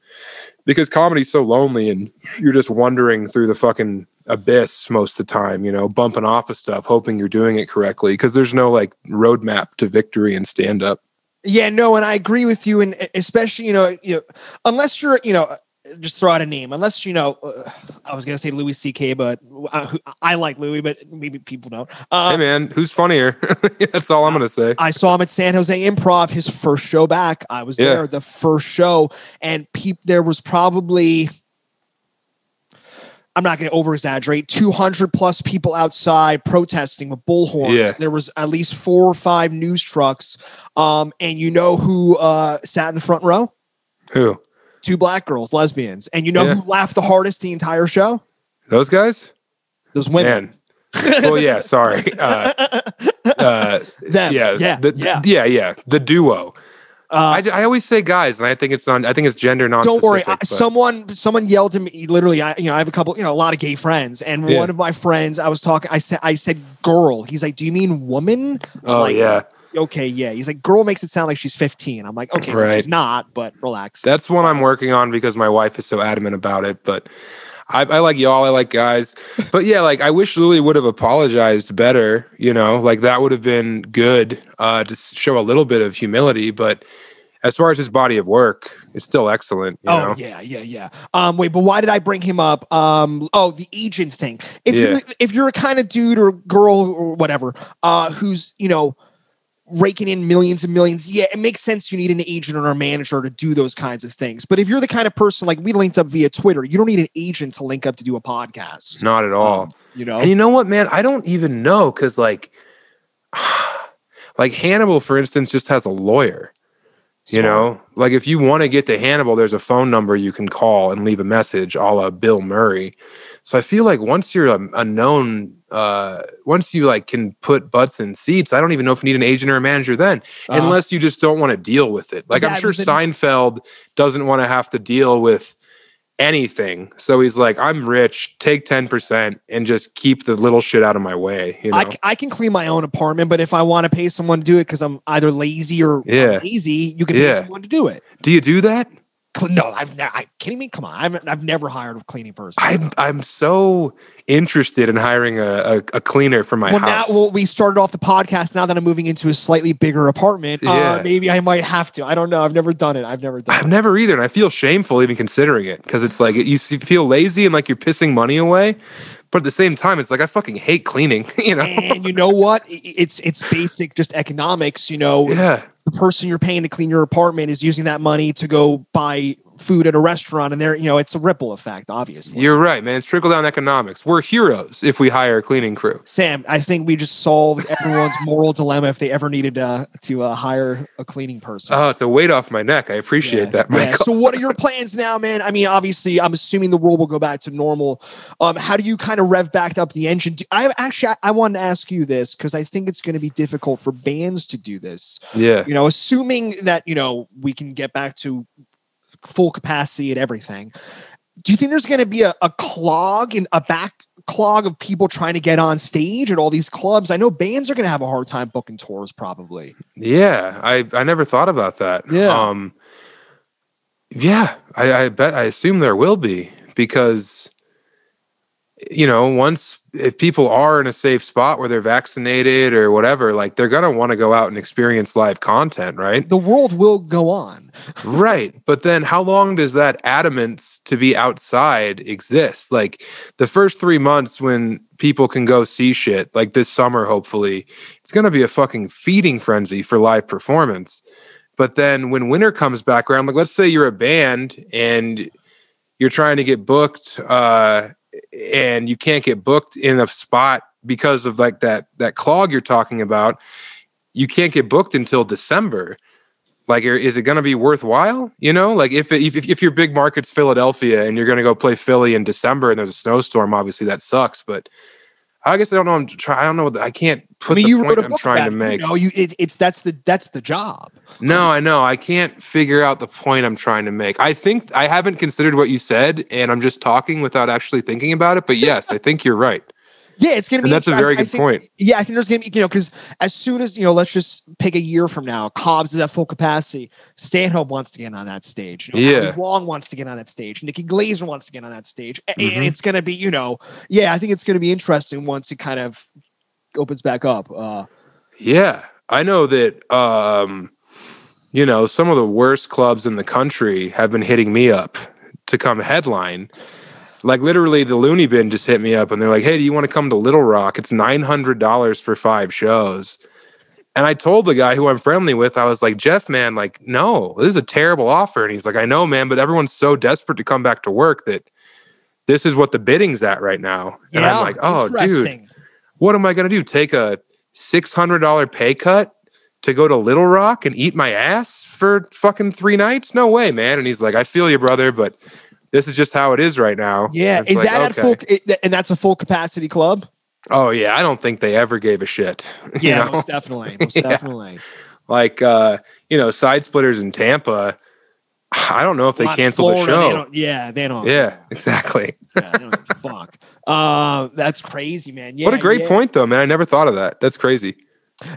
because comedy's so lonely and you're just wandering through the fucking abyss most of the time, you know, bumping off of stuff, hoping you're doing it correctly because there's no like roadmap to victory and stand up. Yeah, no, and I agree with you, and especially you know, you know, unless you're, you know, just throw out a name. Unless you know, uh, I was gonna say Louis C.K., but I, I like Louis, but maybe people don't. Uh, hey man, who's funnier? That's all I'm gonna say. I saw him at San Jose Improv, his first show back. I was Yeah. there the first show, and there was probably, I'm not going to over exaggerate, 200 plus people outside protesting with bullhorns. Yeah. There was at least four or five news trucks. Um, and you know who uh, sat in the front row? Who? Two black girls, lesbians. And you know Yeah. who laughed the hardest the entire show? Those guys? Those women. Man. well, yeah. Sorry. Uh, uh, Them. yeah, Yeah. the, yeah. yeah, yeah. The duo. Uh, I, I always say guys, and I think it's on. I think it's gender non. don't worry. I, someone someone yelled to me. Literally, I you know I have a couple you know a lot of gay friends, and Yeah. one of my friends I was talking. I said I said girl. He's like, do you mean woman? Oh like, yeah, Okay, yeah. He's like, girl makes it sound like she's 15. I'm like, okay, well, Right. she's not, but relax. that's one I'm working on because my wife is so adamant about it. But I, I like y'all. I like guys. But yeah, like I wish Louis would have apologized better. You know, like that would have been good uh, to show a little bit of humility. But as far as his body of work, it's still excellent. You oh know? yeah, yeah, yeah. Um, wait, but why did I bring him up? Um, oh, the agent thing. If you if you're a kind of dude or girl or whatever, uh, who's you know raking in millions and millions, yeah, it makes sense you need an agent or a manager to do those kinds of things. But if you're the kind of person like we linked up via Twitter, you don't need an agent to link up to do a podcast. Not at all. Um, you know, And you know what, man? I don't even know because, like, Like Hannibal, for instance, just has a lawyer. You Smart. know, like if you want to get to Hannibal, there's a phone number you can call and leave a message, a la Bill Murray. So I feel like once you're a, a known, uh, once you like can put butts in seats, I don't even know if you need an agent or a manager then, Uh, unless you just don't want to deal with it. Like I'm sure Seinfeld doesn't want to have to deal with anything. So he's like, I'm rich, take 10% and just keep the little shit out of my way. You know? I, I can clean my own apartment, but if I want to pay someone to do it because I'm either lazy or Yeah. lazy, you can pay someone to do it. Do you do that? No, I've never. I, kidding me? Come on, I've, I've never hired a cleaning person. I'm I'm so interested in hiring a, a, a cleaner for my well, now house. well, we started off the podcast. Now that I'm moving into a slightly bigger apartment, Yeah. uh, maybe I might have to. I don't know. I've never done it. I've never done I've it. never either, and I feel shameful even considering it because it's like you feel lazy and like you're pissing money away, but at the same time, it's like I fucking hate cleaning. You know? And you know what? It's it's basic, just economics. You know, yeah, person you're paying to clean your apartment is using that money to go buy food at a restaurant, and there, you know, it's a ripple effect. Obviously, you're right, man. It's trickle down economics. We're heroes if we hire a cleaning crew. Sam, I think we just solved everyone's moral dilemma if they ever needed uh, to uh, hire a cleaning person. Oh, it's a weight off my neck. I appreciate Yeah, that, yeah. So, what are your plans now, man? I mean, obviously, I'm assuming the world will go back to normal. Um, how do you kind of rev back up the engine? Do, I actually, I, I wanted to ask you this because I think it's going to be difficult for bands to do this. Yeah, You know, assuming that you know we can get back to full capacity at everything. Do you think there's going to be a, a clog and a back clog of people trying to get on stage at all these clubs? I know bands are going to have a hard time booking tours, probably. yeah. I I never thought about that. Yeah. Um. Yeah, I, I bet. I assume there will be because, you know, once if people are in a safe spot where they're vaccinated or whatever, like they're gonna want to go out and experience live content, right? The world will go on. right. But then how long does that adamance to be outside exist? Like the first three months when people can go see shit, like this summer, hopefully, it's going to be a fucking feeding frenzy for live performance. But then when winter comes back around, like let's say you're a band and you're trying to get booked, uh, and you can't get booked in a spot because of like that that clog you're talking about, you can't get booked until December. Like is it going to be worthwhile? You know like if, if if your big market's philadelphia and you're going to go play philly in december and there's a snowstorm obviously that sucks but i guess i don't know i'm trying i don't know i can't put I mean, the you point wrote a i'm book trying to it. make You know, you it, it's that's the that's the job. no i know i can't figure out the point i'm trying to make i think i haven't considered what you said and i'm just talking without actually thinking about it but yes i think you're right Yeah, it's gonna be. and that's a very I good think- point Yeah, I think there's gonna be you know because as soon as you know, let's just pick a year from now. Cobbs is at full capacity. Stanhope wants to get on that stage. You know, Yeah. Ali Wong wants to get on that stage. Nikki Glazer wants to get on that stage. A- Mhm. It's gonna be you know, yeah, I think it's gonna be interesting once it kind of opens back up. Uh, Yeah, I know that. Um, you know, some of the worst clubs in the country have been hitting me up to come headline. Like literally, the Loony Bin just hit me up, and they're like, "Hey, do you want to come to Little Rock? It's nine hundred dollars for five shows." And I told the guy who I'm friendly with, I was like, "Jeff, man, like, no, this is a terrible offer." And he's like, "I know, man, but everyone's so desperate to come back to work that this is what the bidding's at right now." And yeah, I'm like, "Oh, dude." What am I going to do? Take a $600 pay cut to go to Little Rock and eat my ass for fucking three nights? No way, man. And he's like, I feel you, brother, but this is just how it is right now. Yeah, is like, that at full? and that's a full capacity club. Oh, yeah. I don't think they ever gave a shit. you Yeah, know? most definitely, most Yeah. definitely. like, uh, you know, Side Splitters in Tampa. I don't know if they canceled the Florida, they show. don't- yeah, they don't. Yeah, exactly. yeah, they don't fuck. Uh, that's crazy, man. Yeah, what a great yeah. point, though, man. I never thought of that. That's crazy.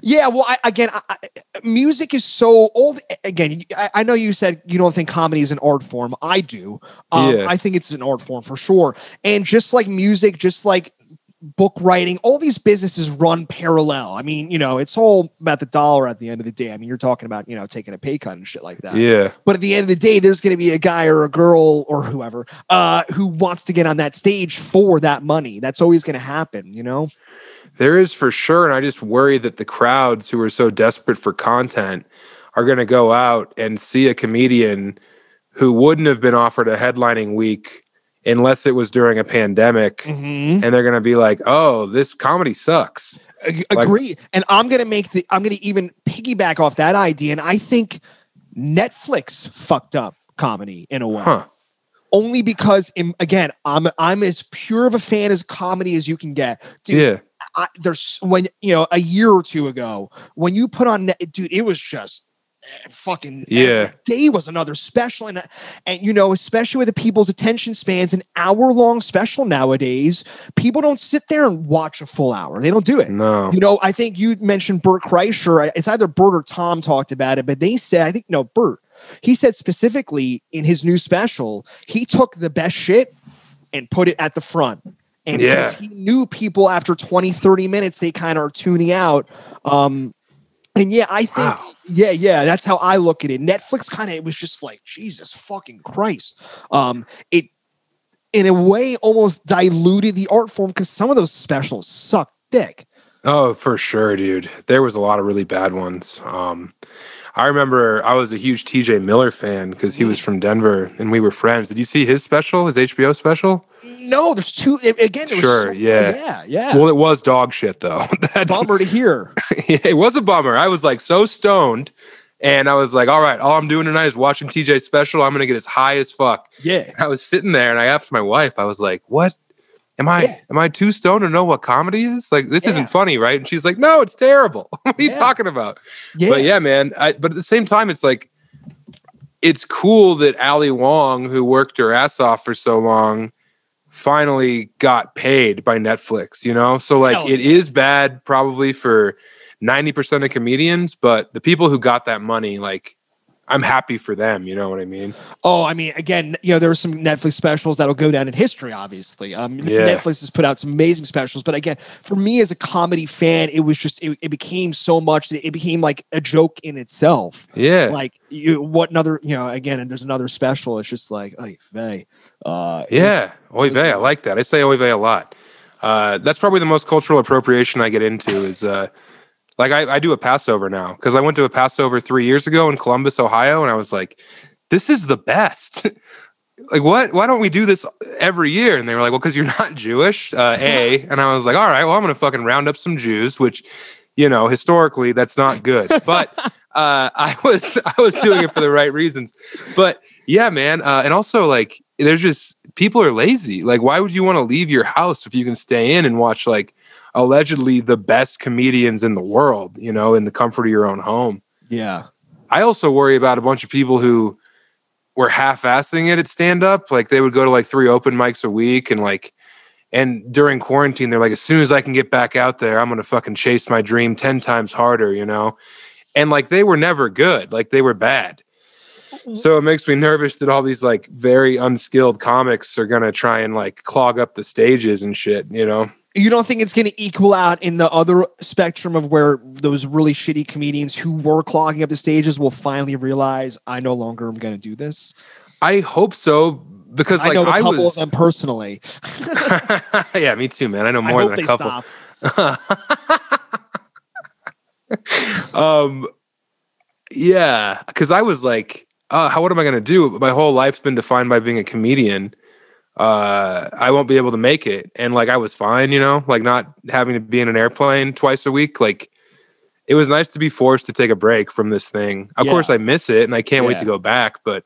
Yeah, well, I, again, I, I, music is so old. Again, I, I know you said you don't think comedy is an art form. I do. Um, Yeah. I think it's an art form for sure. And just like music, just like book writing, all these businesses run parallel. I mean, you know, it's all about the dollar at the end of the day. I mean, you're talking about you know taking a pay cut and shit like that. Yeah. But at the end of the day, there's going to be a guy or a girl or whoever uh, who wants to get on that stage for that money. That's always going to happen, you know? There is for sure. And I just worry that the crowds who are so desperate for content are going to go out and see a comedian who wouldn't have been offered a headlining week unless it was during a pandemic. Mm-hmm. And they're going to be like, oh, this comedy sucks. Ag- Agree. and I'm gonna make the I'm gonna even piggyback off that idea. And I think Netflix fucked up comedy in a way. Huh. Only because in, again, I'm I'm as pure of a fan as comedy as you can get. Dude, Yeah. I, there's when you know a year or two ago when you put on Net- dude it was just fucking Yeah. day was another special and and you know especially with the people's attention spans an hour long special nowadays people don't sit there and watch a full hour they don't do it No. you know i think you mentioned bert kreischer it's either bert or tom talked about it but they said i think no bert he said specifically in his new special he took the best shit and put it at the front and Yeah. because he knew people after 20 30 minutes they kind of are tuning out um and yeah i think Wow. yeah yeah that's how i look at it netflix kind of it was just like jesus fucking christ um it in a way almost diluted the art form because some of those specials suck dick Oh, for sure, dude. There was a lot of really bad ones. Um, I remember I was a huge TJ Miller fan because he was from Denver and we were friends. Did you see his special, his HBO special? No there's two again Sure, so- yeah. yeah yeah Well, it was dog shit though. That's bummer to hear it was a bummer. I was like so stoned, and I was like, "All right, all I'm doing tonight is watching TJ special. I'm gonna get as high as fuck." yeah I was sitting there, and I asked my wife, I was like, "What? Am I Yeah. am I too stoned to know what comedy is? Like this Yeah. isn't funny, right?" And she's like, "No, it's terrible. what are you talking about?" yeah But yeah, man. I, but at the same time, it's like it's cool that Ali Wong, who worked her ass off for so long, finally got paid by Netflix. You know, so like Hell it is bad probably for ninety percent of comedians, but the people who got that money, like. I'm happy for them. You know what I mean? Oh, I mean, again, you know, there are some Netflix specials that'll go down in history, obviously. Um, Yeah. Netflix has put out some amazing specials, but again, for me as a comedy fan, it was just, it, it became so much that it became like a joke in itself. Yeah. Like, you, what another, you know, again, and there's another special. It's just like, oh, vey. Uh, it was- Yeah, oy vey. I like that. I say oy vey a lot. Uh, that's probably the most cultural appropriation I get into is uh, like I, I do a Passover now because I went to a Passover three years ago in Columbus, Ohio, and I was like, this is the best. like, what? Why don't we do this every year? And they were like, well, because you're not Jewish, uh, A. And I was like, all right, well, I'm going to fucking round up some Jews, which, you know, historically, that's not good. But uh, I was I was doing it for the right reasons. But yeah, man. Uh, and also, like, there's just people are lazy. Like, why would you want to leave your house if you can stay in and watch like allegedly the best comedians in the world? You know, in the comfort of your own home. yeah. I also worry about a bunch of people who were half-assing it at stand up. Like they would go to like three open mics a week and like and during quarantine they're like as soon as I can get back out there, I'm going to fucking chase my dream 10 times harder, you know. And like they were never good. Like they were bad. So it makes me nervous that all these like very unskilled comics are going to try and like clog up the stages and shit, you know. You don't think it's going to equal out in the other spectrum of where those really shitty comedians who were clogging up the stages will finally realize I no longer am going to do this? I hope so because I know a I couple was of them personally. Yeah, me too, man. I know I more hope than a couple. um yeah because i was like uh, how what am i going to do my whole life's been defined by being a comedian uh i won't be able to make it. And like i was fine you know like not having to be in an airplane twice a week. Like it was nice to be forced to take a break from this thing. Of Yeah. course i miss it and i can't wait to go back but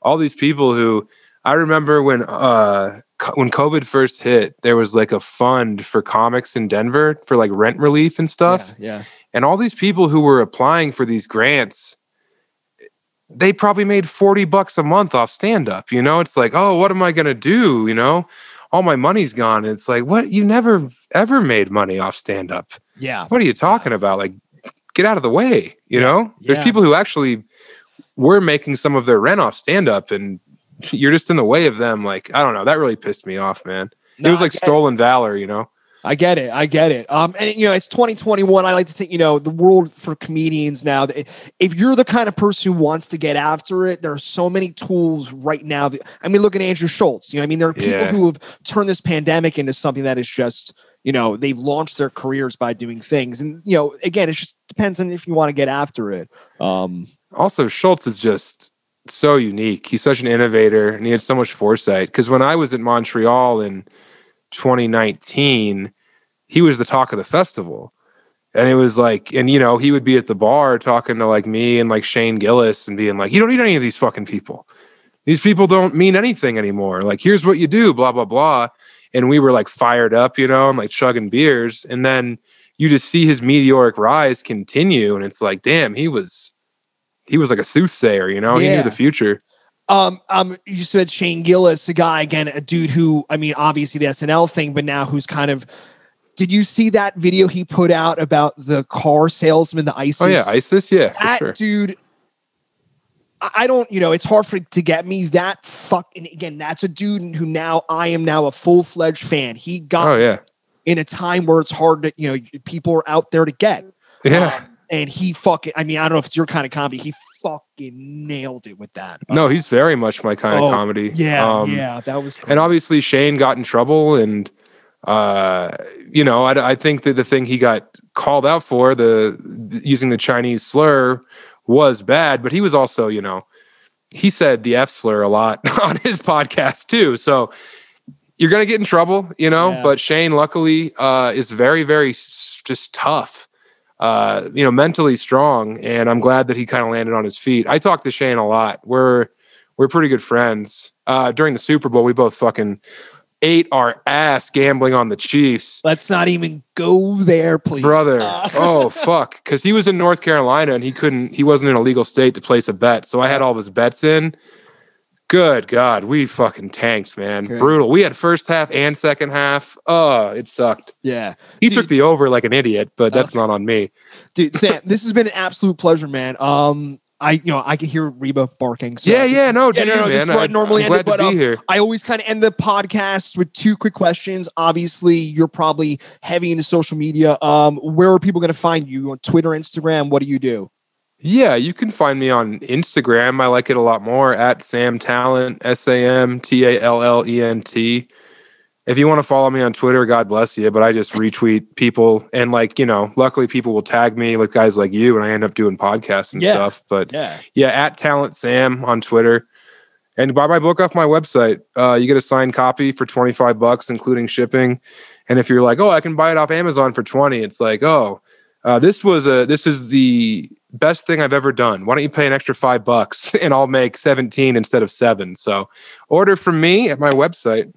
all these people who i remember when uh co- when covid first hit there was like a fund for comics in denver for like rent relief and stuff. Yeah, yeah. and all these people who were applying for these grants they probably made 40 bucks a month off stand up you know? It's like oh what am i going to do? You know? All my money's gone. And it's like what? You never ever made money off stand up Yeah. what are you talking about? Like get out of the way you know? There's yeah. people who actually were making some of their rent off stand up and you're just in the way of them like i don't know that really pissed me off man. It was like stolen valor you know I get it. I get it. Um, and you know, it's 2021. I like to think, you know, the world for comedians now. that If you're the kind of person who wants to get after it, there are so many tools right now. That, I mean, look at Andrew Schulz. You know, I mean, there are people Yeah. who have turned this pandemic into something that is just, you know, they've launched their careers by doing things. And you know, again, it just depends on if you want to get after it. Um, also Schulz is just so unique. He's such an innovator and he had so much foresight. Because when I was at Montreal in 2019, he was the talk of the festival. And it was like, and you know, he would be at the bar talking to like me and like Shane Gillis and being like, you don't need any of these fucking people. These people don't mean anything anymore. Like, here's what you do, blah, blah, blah. And we were like fired up, you know, and like chugging beers. And then you just see his meteoric rise continue. And it's like, damn, he was he was like a soothsayer, you know, he knew the future. Um, um, you said Shane Gillis, a guy again, a dude who, I mean, obviously the SNL thing, but now who's kind of. Did you see that video he put out about the car salesman, the ISIS? Oh yeah, ISIS, yeah, for that sure. dude. I I don't, you know, it's hard for to get me that fuck. And again, that's a dude who now I am now a full fledged fan. He got Oh yeah, in a time where it's hard to, you know, people are out there to get. yeah. Um, and he fucking, I mean, I don't know if it's your kind of comedy. He fucking nailed it with that. no, he's very much my kind Oh, of comedy. Yeah, Um, yeah, that was. and obviously Shane got in trouble, and uh, you know, I, I think that the thing he got called out for, the using the Chinese slur, was bad. But he was also, you know, he said the F slur a lot on his podcast too. So you're gonna get in trouble, you know. Yeah. But Shane, luckily, uh, is very, very just tough. Uh, you know, mentally strong, and I'm glad that he kind of landed on his feet. I talk to Shane a lot. We're we're pretty good friends. Uh, during the Super Bowl, we both fucking ate our ass gambling on the Chiefs, Let's not even go there, please. brother. Uh, oh fuck, because he was in North Carolina and he couldn't. He wasn't in a legal state to place a bet, so I had all of his bets in. Good God, we fucking tanked, man. Good. Brutal. We had first half and second half. Oh, it sucked. yeah, He Dude. took the over like an idiot, but that's not on me. dude, Sam, this has been an absolute pleasure, man. Um, I, you know, I can hear Reba barking. So yeah, yeah, no, Yeah, dude, no, no, man. this is where I normally end it, but, um. I always kind of end the podcast with two quick questions. Obviously, you're probably heavy into social media. Um, where are people going to find you on Twitter, Instagram? What do you do? Yeah, you can find me on Instagram. I like it a lot more at Sam Tallent, S A M T A L L E N T. If you want to follow me on Twitter, God bless you. But I just retweet people, and like you know, luckily people will tag me, like guys like you, and I end up doing podcasts and Yeah. stuff. But Yeah, yeah, at Tallent Sam on Twitter, and buy my book off my website. Uh, you get a signed copy for twenty five bucks, including shipping. And if you're like, oh, I can buy it off Amazon for twenty, it's like, oh, uh, this was a this is the best thing I've ever done. Why don't you pay an extra five bucks and I'll make seventeen instead of seven? So order from me at my website.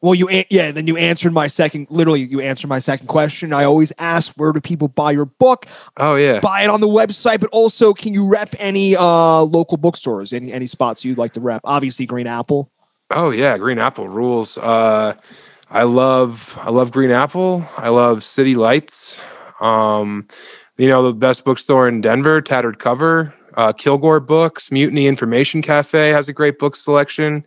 Well, you an- yeah. Then you answered my second. Literally, you answered my second question. I always ask, where do people buy your book? Oh yeah, Buy it on the website, but also, can you rep any uh local bookstores? Any any spots you'd like to rep? Obviously, Green Apple. oh yeah, Green Apple rules. Uh, I love I love Green Apple. I love City Lights. Um, you know the best bookstore in Denver, Tattered Cover. Uh, Kilgore Books, Mutiny Information Cafe has a great book selection.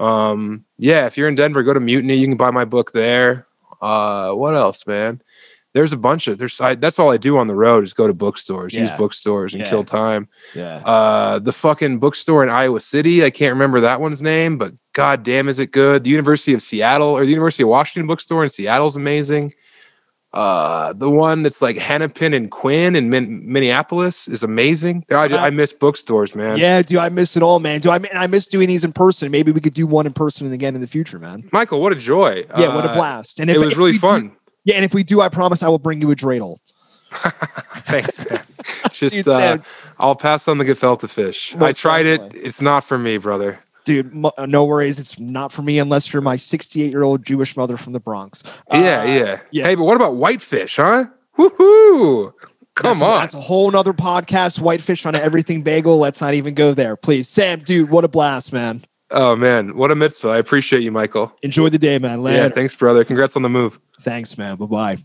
Um, yeah, if you're in Denver, go to Mutiny. You can buy my book there. Uh, what else, man? There's a bunch of there's. I, that's all I do on the road is go to bookstores, use bookstores, and Yeah. kill time. Yeah. Uh, the fucking bookstore in Iowa City. I can't remember that one's name, but god damn, is it good? The University of Seattle or the University of Washington bookstore in Seattle's amazing. Uh, the one that's like Hennepin and Quinn in Min- Minneapolis is amazing. I, ju- I miss bookstores, man. Yeah, do I miss it all, man? Do I? And I miss doing these in person. Maybe we could do one in person again in the future, man. Michael, what a joy. Yeah, what a Uh, blast! And It was if really we do- fun. yeah, and if we do, I promise I will bring you a dreidel. Thanks, man. Just uh, I'll pass on the gefilte fish. I Most tried it. It's not for me, brother. Dude, uh, no worries. It's not for me unless you're my 68 year old Jewish mother from the Bronx. yeah, Uh, yeah, yeah. Hey, but what about whitefish, huh? Woohoo! Come that's on. that's a whole nother podcast. Whitefish on everything bagel. Let's not even go there, please. Sam, dude, what a blast, man. Oh man, what a mitzvah! I appreciate you, Michael. Enjoy the day, man. Yeah, thanks, brother. Congrats on the move. Thanks, man. Bye bye.